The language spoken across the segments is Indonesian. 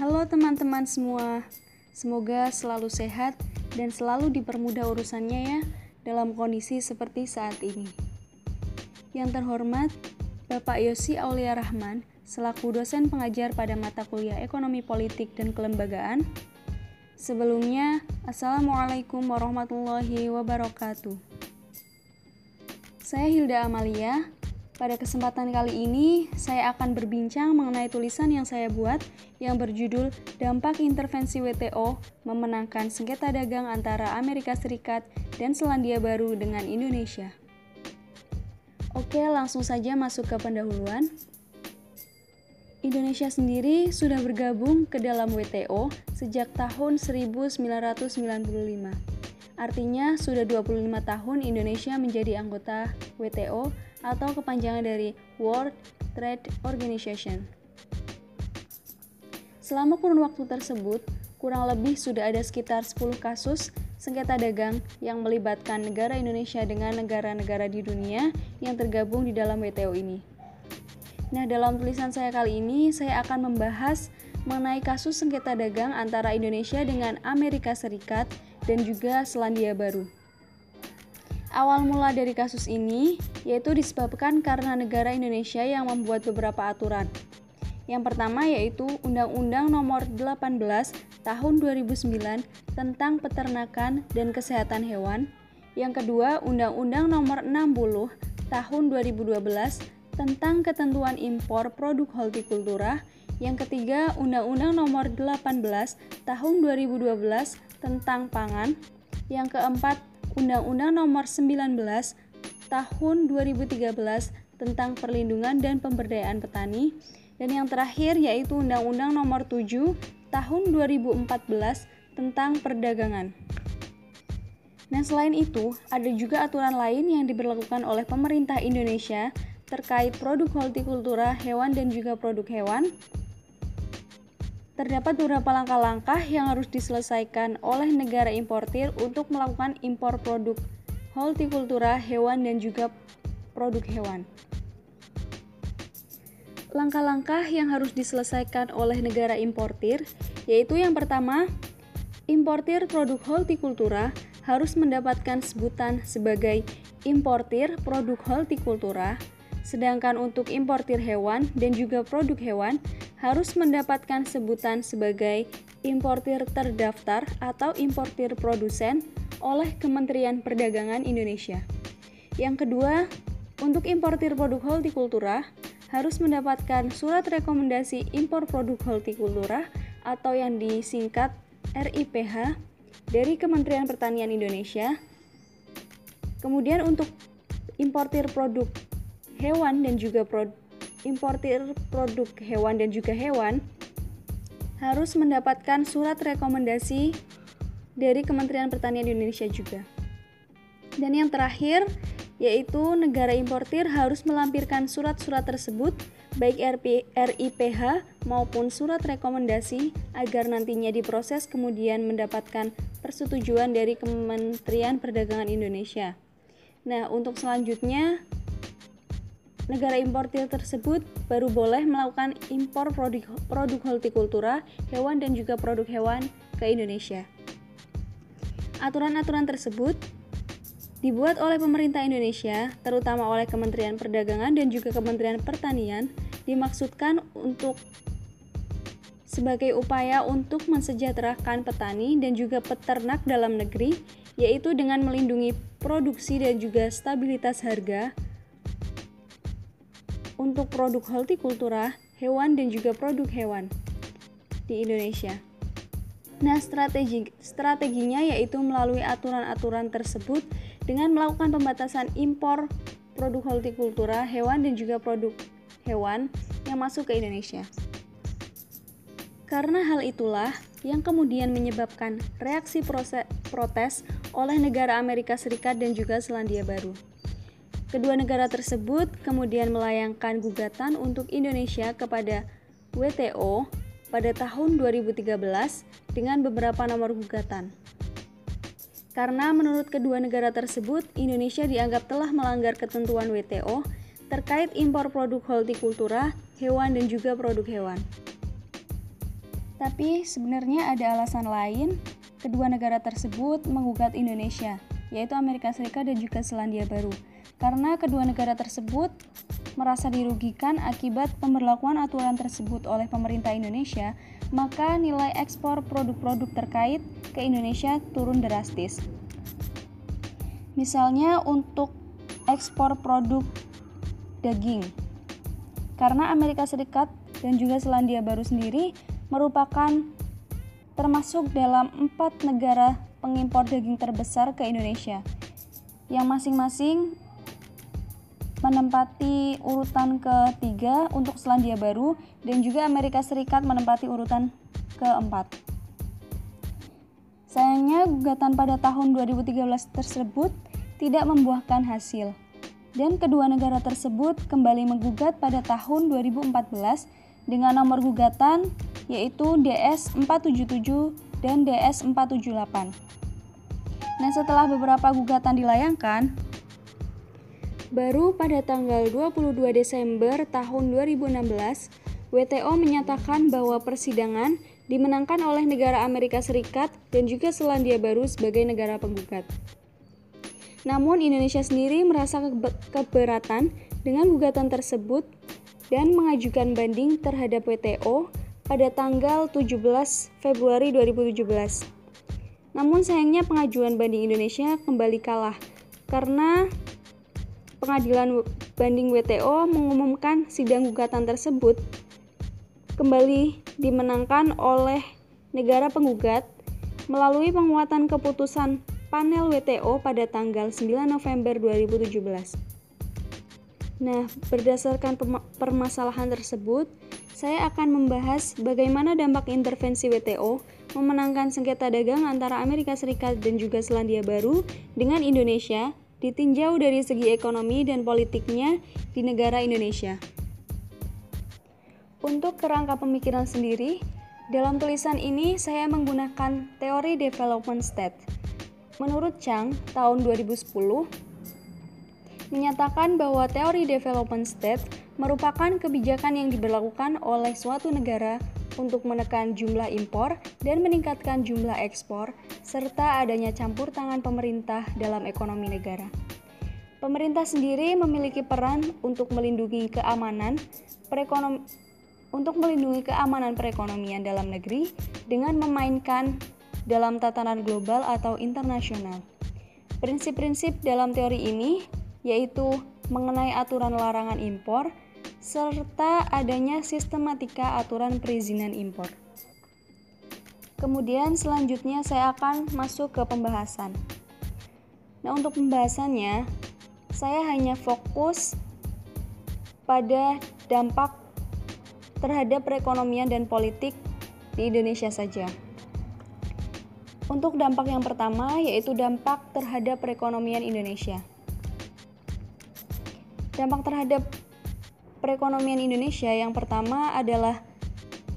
Halo teman-teman semua, semoga selalu sehat dan selalu dipermudah urusannya ya dalam kondisi seperti saat ini. Yang terhormat, Bapak Yosi Aulia Rahman, selaku dosen pengajar pada mata kuliah Ekonomi Politik dan Kelembagaan. Sebelumnya, Assalamualaikum warahmatullahi wabarakatuh. Saya Hilda Amalia, pada kesempatan kali ini, saya akan berbincang mengenai tulisan yang saya buat yang berjudul Dampak Intervensi WTO Memenangkan Sengketa Dagang Antara Amerika Serikat dan Selandia Baru dengan Indonesia. Oke, langsung saja masuk ke pendahuluan. Indonesia sendiri sudah bergabung ke dalam WTO sejak tahun 1995. Artinya, sudah 25 tahun Indonesia menjadi anggota WTO atau kepanjangan dari World Trade Organization. Selama kurun waktu tersebut, kurang lebih sudah ada sekitar 10 kasus sengketa dagang yang melibatkan negara Indonesia dengan negara-negara di dunia yang tergabung di dalam WTO ini. Nah, dalam tulisan saya kali ini, saya akan membahas mengenai kasus sengketa dagang antara Indonesia dengan Amerika Serikat dan juga Selandia Baru. Awal mula dari kasus ini yaitu disebabkan karena negara Indonesia yang membuat beberapa aturan. Yang pertama yaitu Undang-Undang Nomor 18 Tahun 2009 tentang Peternakan dan Kesehatan Hewan. Yang kedua, Undang-Undang Nomor 60 Tahun 2012 tentang ketentuan impor produk hortikultura. Yang ketiga, Undang-Undang Nomor 18 Tahun 2012 tentang pangan. Yang keempat, Undang-Undang Nomor 19 Tahun 2013 tentang perlindungan dan pemberdayaan petani dan yang terakhir yaitu Undang-Undang Nomor 7 Tahun 2014 tentang perdagangan. Nah, selain itu, ada juga aturan lain yang diberlakukan oleh pemerintah Indonesia terkait produk hortikultura hewan dan juga produk hewan terdapat beberapa langkah-langkah yang harus diselesaikan oleh negara importir untuk melakukan impor produk hortikultura hewan dan juga produk hewan. Langkah-langkah yang harus diselesaikan oleh negara importir yaitu yang pertama, importir produk hortikultura harus mendapatkan sebutan sebagai importir produk hortikultura, sedangkan untuk importir hewan dan juga produk hewan harus mendapatkan sebutan sebagai importir terdaftar atau importir produsen oleh Kementerian Perdagangan Indonesia. Yang kedua, untuk importir produk hortikultura harus mendapatkan surat rekomendasi impor produk hortikultura atau yang disingkat RIPH dari Kementerian Pertanian Indonesia. Kemudian untuk importir produk hewan dan juga produk importir produk hewan dan juga hewan harus mendapatkan surat rekomendasi dari Kementerian Pertanian Indonesia juga. Dan yang terakhir, yaitu negara importir harus melampirkan surat-surat tersebut, baik RP, RIPH maupun surat rekomendasi, agar nantinya diproses kemudian mendapatkan persetujuan dari Kementerian Perdagangan Indonesia. Nah, untuk selanjutnya, negara importir tersebut baru boleh melakukan impor produk, produk hortikultura, hewan dan juga produk hewan ke Indonesia. Aturan-aturan tersebut dibuat oleh pemerintah Indonesia, terutama oleh Kementerian Perdagangan dan juga Kementerian Pertanian, dimaksudkan untuk sebagai upaya untuk mensejahterakan petani dan juga peternak dalam negeri, yaitu dengan melindungi produksi dan juga stabilitas harga untuk produk hortikultura, hewan dan juga produk hewan di Indonesia. Nah, strategi strateginya yaitu melalui aturan-aturan tersebut dengan melakukan pembatasan impor produk hortikultura, hewan dan juga produk hewan yang masuk ke Indonesia. Karena hal itulah yang kemudian menyebabkan reaksi proses, protes oleh negara Amerika Serikat dan juga Selandia Baru. Kedua negara tersebut kemudian melayangkan gugatan untuk Indonesia kepada WTO pada tahun 2013 dengan beberapa nomor gugatan. Karena menurut kedua negara tersebut, Indonesia dianggap telah melanggar ketentuan WTO terkait impor produk hortikultura, hewan dan juga produk hewan. Tapi sebenarnya ada alasan lain kedua negara tersebut menggugat Indonesia, yaitu Amerika Serikat dan juga Selandia Baru. Karena kedua negara tersebut merasa dirugikan akibat pemberlakuan aturan tersebut oleh pemerintah Indonesia, maka nilai ekspor produk-produk terkait ke Indonesia turun drastis. Misalnya untuk ekspor produk daging. Karena Amerika Serikat dan juga Selandia Baru sendiri merupakan termasuk dalam empat negara pengimpor daging terbesar ke Indonesia yang masing-masing menempati urutan ketiga untuk Selandia Baru dan juga Amerika Serikat menempati urutan keempat. Sayangnya gugatan pada tahun 2013 tersebut tidak membuahkan hasil. Dan kedua negara tersebut kembali menggugat pada tahun 2014 dengan nomor gugatan yaitu DS 477 dan DS 478. Nah, setelah beberapa gugatan dilayangkan, baru pada tanggal 22 Desember tahun 2016, WTO menyatakan bahwa persidangan dimenangkan oleh negara Amerika Serikat dan juga Selandia Baru sebagai negara penggugat. Namun Indonesia sendiri merasa keberatan dengan gugatan tersebut dan mengajukan banding terhadap WTO pada tanggal 17 Februari 2017. Namun sayangnya pengajuan banding Indonesia kembali kalah karena pengadilan banding WTO mengumumkan sidang gugatan tersebut kembali dimenangkan oleh negara penggugat melalui penguatan keputusan panel WTO pada tanggal 9 November 2017. Nah, berdasarkan permasalahan tersebut, saya akan membahas bagaimana dampak intervensi WTO memenangkan sengketa dagang antara Amerika Serikat dan juga Selandia Baru dengan Indonesia ditinjau dari segi ekonomi dan politiknya di negara Indonesia. Untuk kerangka pemikiran sendiri, dalam tulisan ini saya menggunakan teori development state Menurut Chang, tahun 2010, menyatakan bahwa teori development state merupakan kebijakan yang diberlakukan oleh suatu negara untuk menekan jumlah impor dan meningkatkan jumlah ekspor, serta adanya campur tangan pemerintah dalam ekonomi negara. Pemerintah sendiri memiliki peran untuk melindungi keamanan perekonom untuk melindungi keamanan perekonomian dalam negeri dengan memainkan dalam tatanan global atau internasional. Prinsip-prinsip dalam teori ini yaitu mengenai aturan larangan impor serta adanya sistematika aturan perizinan impor. Kemudian selanjutnya saya akan masuk ke pembahasan. Nah, untuk pembahasannya saya hanya fokus pada dampak terhadap perekonomian dan politik di Indonesia saja. Untuk dampak yang pertama yaitu dampak terhadap perekonomian Indonesia. Dampak terhadap perekonomian Indonesia yang pertama adalah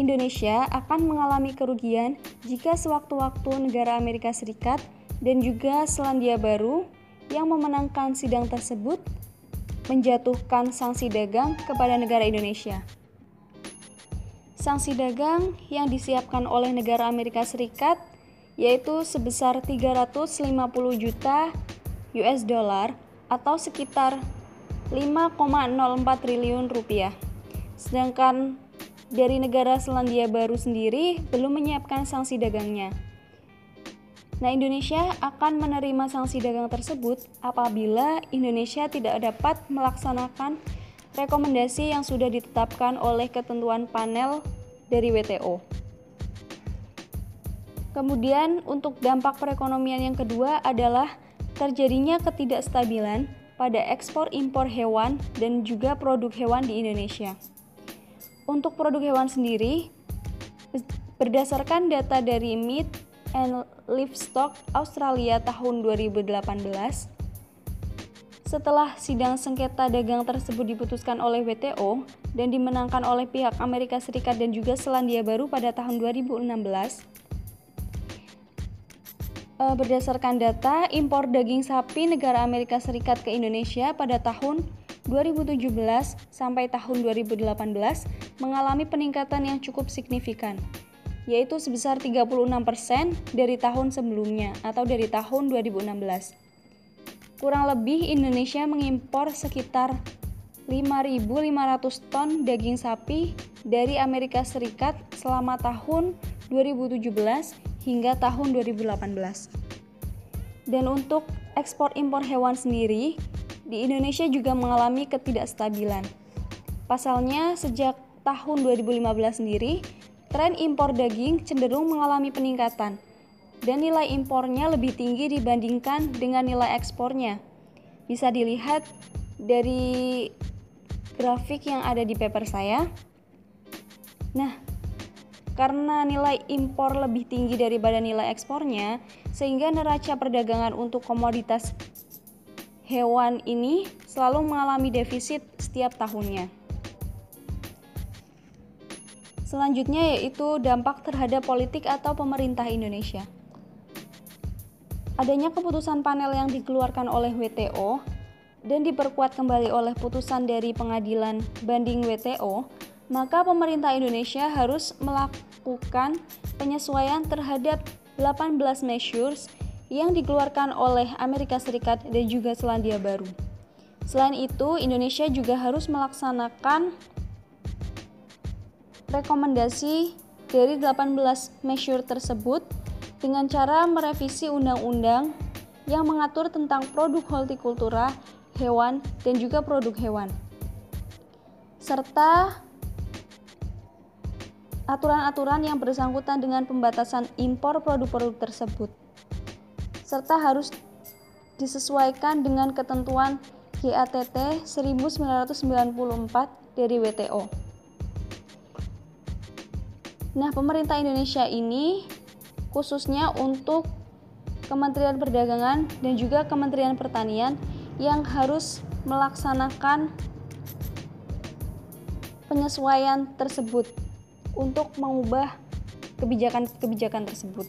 Indonesia akan mengalami kerugian jika sewaktu-waktu negara Amerika Serikat dan juga Selandia Baru yang memenangkan sidang tersebut menjatuhkan sanksi dagang kepada negara Indonesia. Sanksi dagang yang disiapkan oleh negara Amerika Serikat yaitu sebesar 350 juta US dollar atau sekitar 5,04 triliun rupiah. Sedangkan dari negara Selandia Baru sendiri belum menyiapkan sanksi dagangnya. Nah, Indonesia akan menerima sanksi dagang tersebut apabila Indonesia tidak dapat melaksanakan rekomendasi yang sudah ditetapkan oleh ketentuan panel dari WTO. Kemudian untuk dampak perekonomian yang kedua adalah terjadinya ketidakstabilan pada ekspor impor hewan dan juga produk hewan di Indonesia. Untuk produk hewan sendiri, berdasarkan data dari Meat and Livestock Australia tahun 2018, setelah sidang sengketa dagang tersebut diputuskan oleh WTO dan dimenangkan oleh pihak Amerika Serikat dan juga Selandia Baru pada tahun 2016, uh, berdasarkan data impor daging sapi negara Amerika Serikat ke Indonesia pada tahun 2017 sampai tahun 2018 mengalami peningkatan yang cukup signifikan, yaitu sebesar 36% dari tahun sebelumnya atau dari tahun 2016. Kurang lebih Indonesia mengimpor sekitar 5.500 ton daging sapi dari Amerika Serikat selama tahun 2017 hingga tahun 2018. Dan untuk ekspor impor hewan sendiri, di Indonesia juga mengalami ketidakstabilan. Pasalnya, sejak tahun 2015 sendiri, tren impor daging cenderung mengalami peningkatan dan nilai impornya lebih tinggi dibandingkan dengan nilai ekspornya. Bisa dilihat dari grafik yang ada di paper saya. Nah, karena nilai impor lebih tinggi daripada nilai ekspornya, sehingga neraca perdagangan untuk komoditas hewan ini selalu mengalami defisit setiap tahunnya. Selanjutnya yaitu dampak terhadap politik atau pemerintah Indonesia. Adanya keputusan panel yang dikeluarkan oleh WTO dan diperkuat kembali oleh putusan dari pengadilan banding WTO, maka pemerintah Indonesia harus melakukan penyesuaian terhadap 18 measures yang dikeluarkan oleh Amerika Serikat dan juga Selandia Baru. Selain itu, Indonesia juga harus melaksanakan rekomendasi dari 18 measure tersebut dengan cara merevisi undang-undang yang mengatur tentang produk hortikultura, hewan, dan juga produk hewan. Serta aturan-aturan yang bersangkutan dengan pembatasan impor produk-produk tersebut. Serta harus disesuaikan dengan ketentuan GATT 1994 dari WTO. Nah, pemerintah Indonesia ini khususnya untuk Kementerian Perdagangan dan juga Kementerian Pertanian yang harus melaksanakan penyesuaian tersebut untuk mengubah kebijakan-kebijakan tersebut.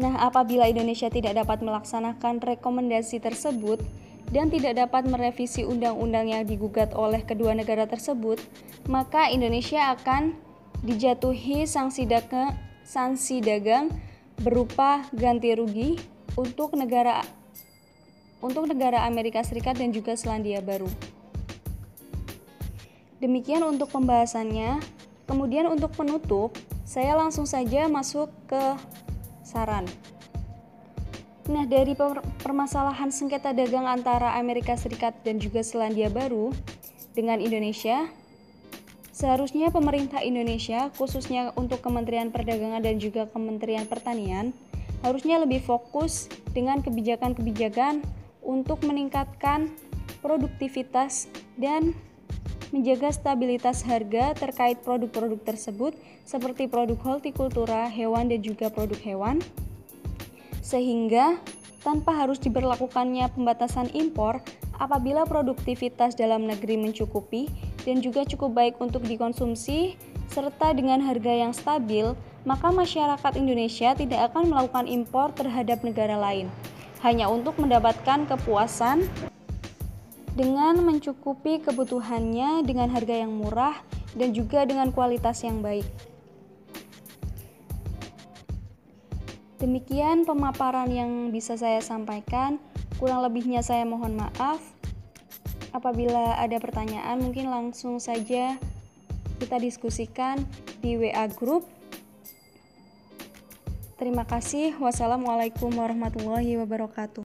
Nah, apabila Indonesia tidak dapat melaksanakan rekomendasi tersebut dan tidak dapat merevisi undang-undang yang digugat oleh kedua negara tersebut, maka Indonesia akan dijatuhi sanksi dagang, sanksi dagang berupa ganti rugi untuk negara untuk negara Amerika Serikat dan juga Selandia Baru. Demikian untuk pembahasannya. Kemudian untuk penutup, saya langsung saja masuk ke saran. Nah, dari permasalahan sengketa dagang antara Amerika Serikat dan juga Selandia Baru dengan Indonesia, Seharusnya pemerintah Indonesia, khususnya untuk Kementerian Perdagangan dan juga Kementerian Pertanian, harusnya lebih fokus dengan kebijakan-kebijakan untuk meningkatkan produktivitas dan menjaga stabilitas harga terkait produk-produk tersebut seperti produk hortikultura, hewan dan juga produk hewan. Sehingga tanpa harus diberlakukannya pembatasan impor apabila produktivitas dalam negeri mencukupi dan juga cukup baik untuk dikonsumsi, serta dengan harga yang stabil, maka masyarakat Indonesia tidak akan melakukan impor terhadap negara lain, hanya untuk mendapatkan kepuasan dengan mencukupi kebutuhannya dengan harga yang murah dan juga dengan kualitas yang baik. Demikian pemaparan yang bisa saya sampaikan. Kurang lebihnya saya mohon maaf. Apabila ada pertanyaan, mungkin langsung saja kita diskusikan di WA Group. Terima kasih. Wassalamualaikum warahmatullahi wabarakatuh.